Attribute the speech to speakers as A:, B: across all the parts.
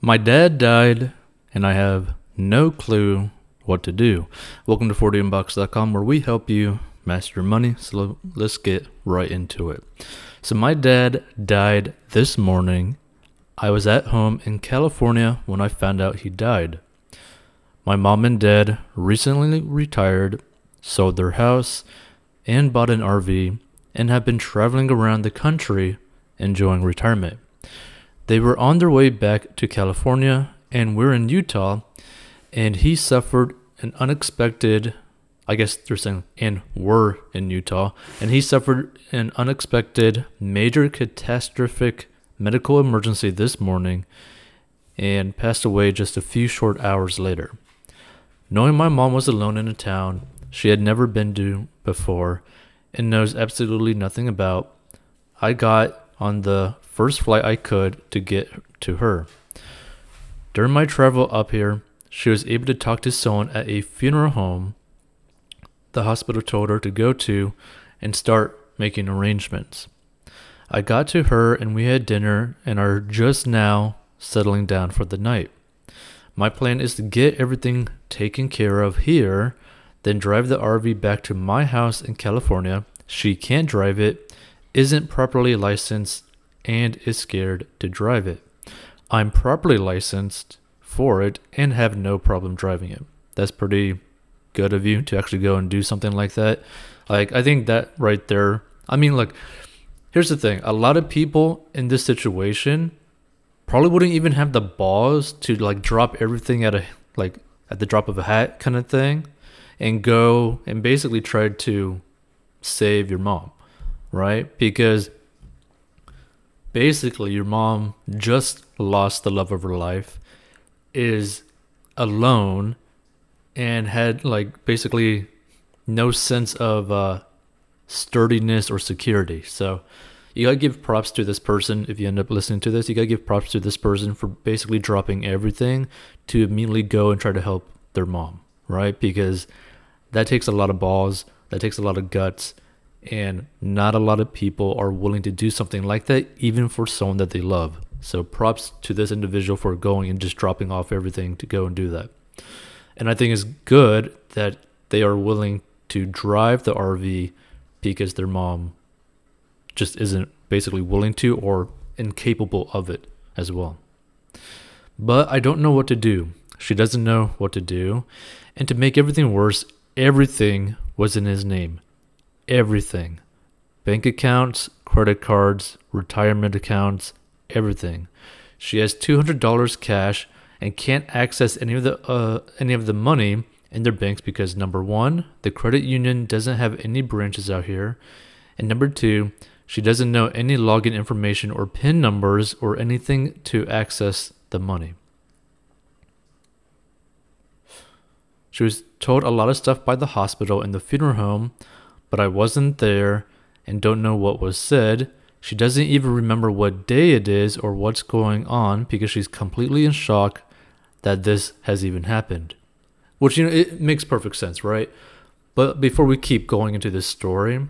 A: My dad died, and I have no clue what to do. Welcome to 40inbox.com where we help you master money. So let's get right into it. So, my dad died this morning. I was at home in California when I found out he died. My mom and dad recently retired, sold their house, and bought an RV, and have been traveling around the country enjoying retirement. They were on their way back to California, and we're in Utah, and he suffered an unexpected I guess they're saying and were in Utah, and he suffered an unexpected major catastrophic medical emergency this morning and passed away just a few short hours later. Knowing my mom was alone in a town she had never been to before and knows absolutely nothing about, I got on the first flight I could to get to her. During my travel up here, she was able to talk to someone at a funeral home the hospital told her to go to and start making arrangements. I got to her and we had dinner and are just now settling down for the night. My plan is to get everything taken care of here, then drive the RV back to my house in California. She can't drive it, isn't properly licensed, and is scared to drive it. I'm properly licensed for it and have no problem driving it. That's pretty good of you to actually go and do something like that. Like I think that right there. I mean, like here's the thing: a lot of people in this situation probably wouldn't even have the balls to like drop everything at a like at the drop of a hat kind of thing, and go and basically try to save your mom, right? Because basically your mom just lost the love of her life, is alone and had like basically no sense of uh, sturdiness or security. So you gotta give props to this person if you end up listening to this. You gotta give props to this person for basically dropping everything to immediately go and try to help their mom, right? Because that takes a lot of balls, that takes a lot of guts, and not a lot of people are willing to do something like that, even for someone that they love. So props to this individual for going and just dropping off everything to go and do that. And I think it's good that they are willing to drive the RV because their mom just isn't basically willing to or incapable of it as well. But I don't know what to do. She doesn't know what to do. And to make everything worse, everything was in his name. Everything. Bank accounts, credit cards, retirement accounts, everything. She has $200 cash and can't access any of the uh, any of the money in their banks because number one, the credit union doesn't have any branches out here, and number two, she doesn't know any login information or PIN numbers or anything to access the money. She was told a lot of stuff by the hospital and the funeral home, but I wasn't there and don't know what was said. She doesn't even remember what day it is or what's going on because she's completely in shock that this has even happened. Which, you know, it makes perfect sense, right? But before we keep going into this story,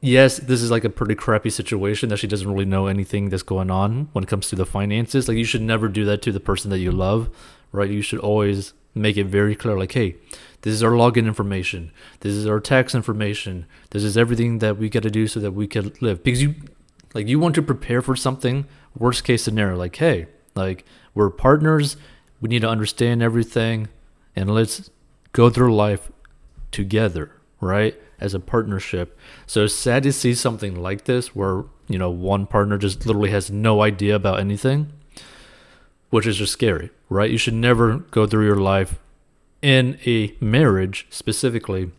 A: yes, this is like a pretty crappy situation that she doesn't really know anything that's going on when it comes to the finances. Like, you should never do that to the person that you love, right? You should always make it very clear, like, hey, this is our login information, this is our tax information, this is everything that we got to do so that we can live. Because you, like, you want to prepare for something, worst case scenario, like, hey, like we're partners. We need to understand everything and let's go through life together, right? As a partnership. So it's sad to see something like this where, you know, one partner just literally has no idea about anything, which is just scary, right? You should never go through your life in a marriage specifically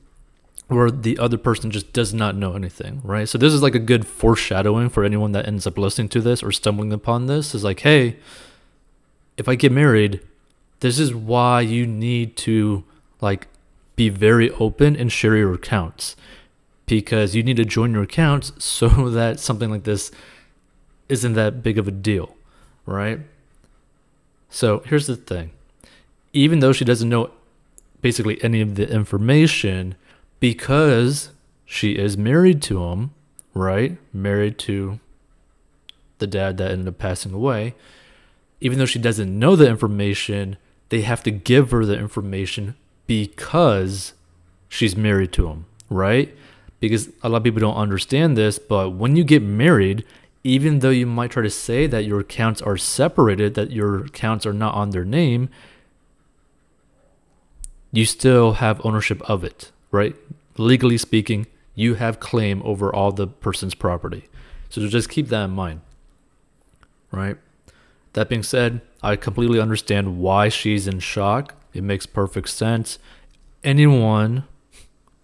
A: where the other person just does not know anything, right? So this is like a good foreshadowing for anyone that ends up listening to this or stumbling upon this is like, hey, if I get married, this is why you need to like be very open and share your accounts because you need to join your accounts so that something like this isn't that big of a deal, right? So here's the thing even though she doesn't know basically any of the information, because she is married to him, right? Married to the dad that ended up passing away, even though she doesn't know the information, they have to give her the information because she's married to him, right? Because a lot of people don't understand this, but when you get married, even though you might try to say that your accounts are separated, that your accounts are not on their name, you still have ownership of it, right? Legally speaking, you have claim over all the person's property. So just keep that in mind, right? That being said, I completely understand why she's in shock. It makes perfect sense. Anyone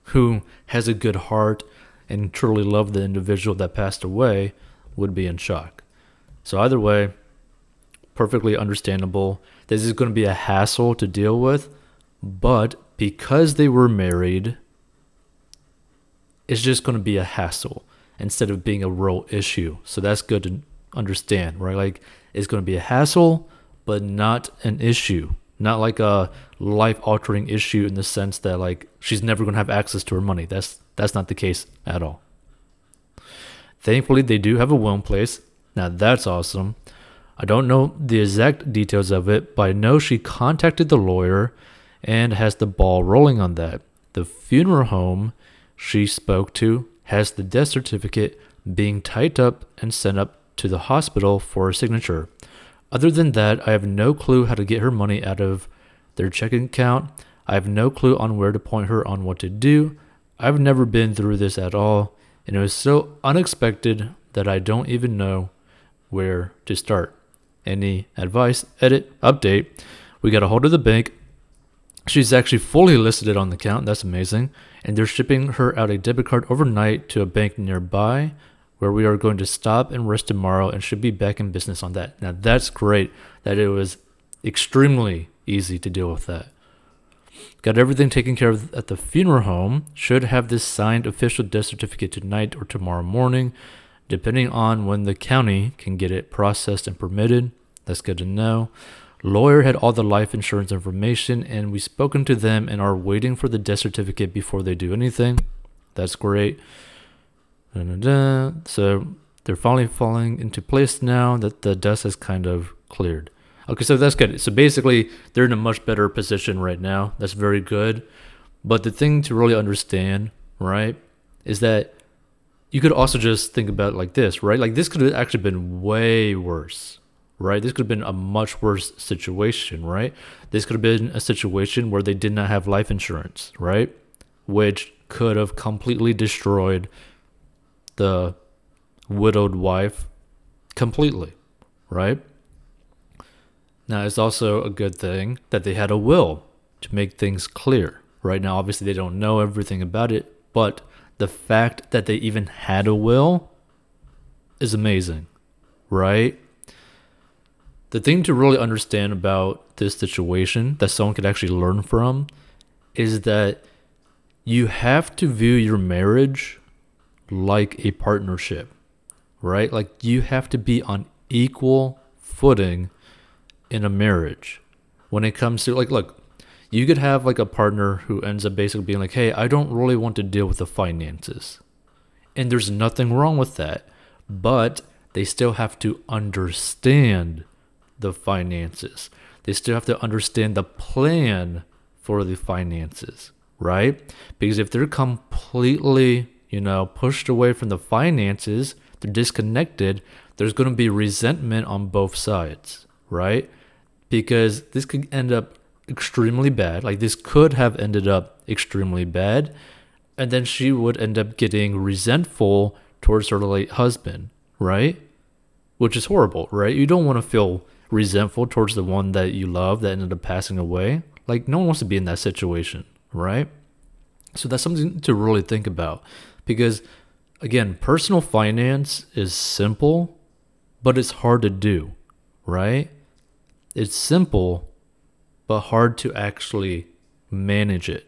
A: who has a good heart and truly love the individual that passed away would be in shock. So, either way, perfectly understandable. This is going to be a hassle to deal with, but because they were married, it's just going to be a hassle instead of being a real issue. So, that's good to understand, right? Like, it's going to be a hassle, but not an issue. Not like a life altering issue in the sense that like she's never going to have access to her money. That's that's not the case at all. Thankfully, they do have a will in place. Now that's awesome. I don't know the exact details of it, but I know she contacted the lawyer and has the ball rolling on that. The funeral home she spoke to has the death certificate being typed up and sent up to the hospital for a signature. Other than that, I have no clue how to get her money out of their checking account. I have no clue on where to point her on what to do. I've never been through this at all, and it was so unexpected that I don't even know where to start. Any advice, edit, update? We got a hold of the bank. She's actually fully listed on the account. That's amazing. And they're shipping her out a debit card overnight to a bank nearby where we are going to stop and rest tomorrow and should be back in business on that. Now, that's great that it was extremely easy to deal with that. Got everything taken care of at the funeral home. Should have this signed official death certificate tonight or tomorrow morning, depending on when the county can get it processed and permitted. That's good to know. Lawyer had all the life insurance information, and we've spoken to them and are waiting for the death certificate before they do anything. That's great. Da-da-da. So they're finally falling into place now that the dust has kind of cleared. Okay, so that's good. So basically, they're in a much better position right now. That's very good. But the thing to really understand, right, is that you could also just think about like this, right? Like this could have actually been way worse, right? This could have been a much worse situation, right? This could have been a situation where they did not have life insurance, right? Which could have completely destroyed the widowed wife completely, right? Now, it's also a good thing that they had a will to make things clear. Right now, obviously, they don't know everything about it, but the fact that they even had a will is amazing, right? The thing to really understand about this situation that someone could actually learn from is that you have to view your marriage like a partnership, right? Like you have to be on equal footing in a marriage. When it comes to like look you could have like a partner who ends up basically being like hey i don't really want to deal with the finances. And there's nothing wrong with that but they still have to understand the finances. They still have to understand the plan for the finances right? Because if they're completely you know, pushed away from the finances, they're disconnected, there's going to be resentment on both sides, right? Because this could end up extremely bad. Like this could have ended up extremely bad. And then she would end up getting resentful towards her late husband, right? Which is horrible, right? You don't want to feel resentful towards the one that you love that ended up passing away. Like no one wants to be in that situation, right? So that's something to really think about. Because again, personal finance is simple, but it's hard to do, right? It's simple, but hard to actually manage it.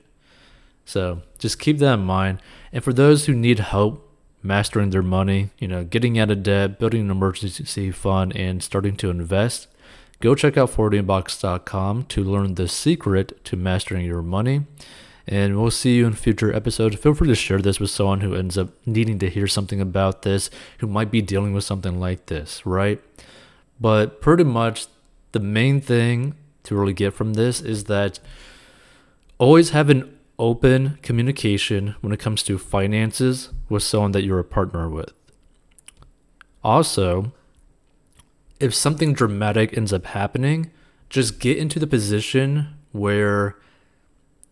A: So just keep that in mind. And for those who need help mastering their money, you know, getting out of debt, building an emergency fund, and starting to invest, go check out 40inbox.com to learn the secret to mastering your money. And we'll see you in future episodes. Feel free to share this with someone who ends up needing to hear something about this, who might be dealing with something like this, right? But pretty much the main thing to really get from this is that always have an open communication when it comes to finances with someone that you're a partner with. Also, if something dramatic ends up happening, just get into the position where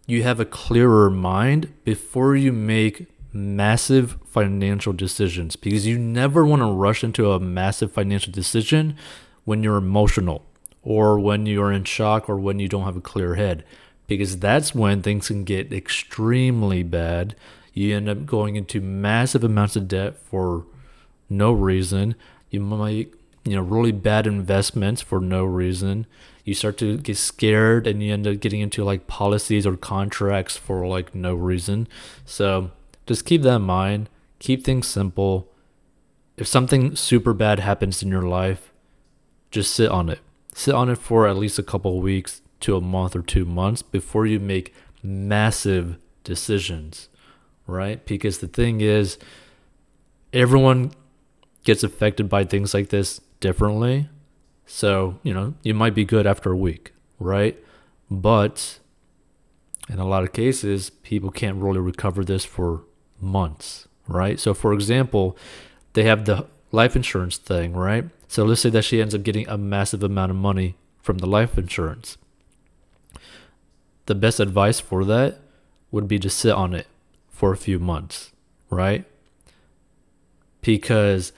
A: you have a clearer mind before you make massive financial decisions because you never want to rush into a massive financial decision when you're emotional or when you're in shock or when you don't have a clear head because that's when things can get extremely bad. You end up going into massive amounts of debt for no reason. You might, you know, really bad investments for no reason. You start to get scared and you end up getting into like policies or contracts for like no reason. So just keep that in mind. Keep things simple. If something super bad happens in your life, just sit on it. Sit on it for at least a couple weeks to a month or two months before you make massive decisions, right? Because the thing is, everyone gets affected by things like this differently. So, you know, you might be good after a week, right? But in a lot of cases, people can't really recover this for months, right? So, for example, they have the life insurance thing, right? So, let's say that she ends up getting a massive amount of money from the life insurance the best advice for that would be to sit on it for a few months, right? Because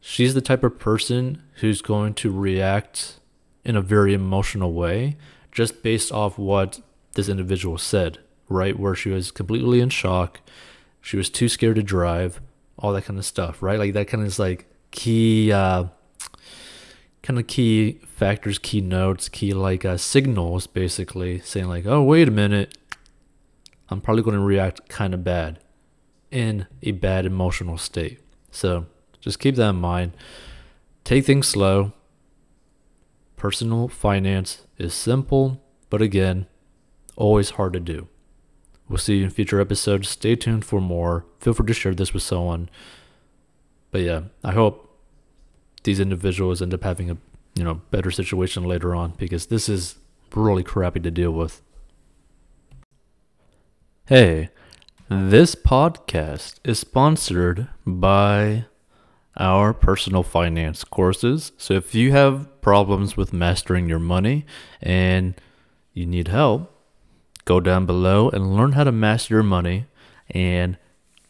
A: she's the type of person who's going to react in a very emotional way just based off what this individual said, right? Where she was completely in shock, she was too scared to drive, all that kind of stuff, right? Like that kind of is like key uh kind of key factors, key notes, key like uh, signals, basically saying like, oh wait a minute, I'm probably going to react kind of bad in a bad emotional state. So just keep that in mind. Take things slow. Personal finance is simple, but again, always hard to do. We'll see you in future episodes. Stay tuned for more. Feel free to share this with someone. But yeah, I hope these individuals end up having a you know better situation later on because this is really crappy to deal with. Hey, this podcast is sponsored by our personal finance courses. So if you have problems with mastering your money and you need help, go down below and learn how to master your money. And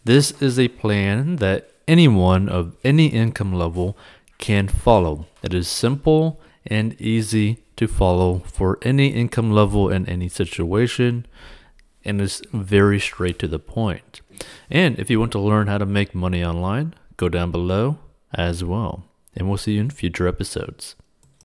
A: this is a plan that anyone of any income level can follow. It is simple and easy to follow for any income level and any situation, and is very straight to the point. And if you want to learn how to make money online, go down below as well. And we'll see you in future episodes.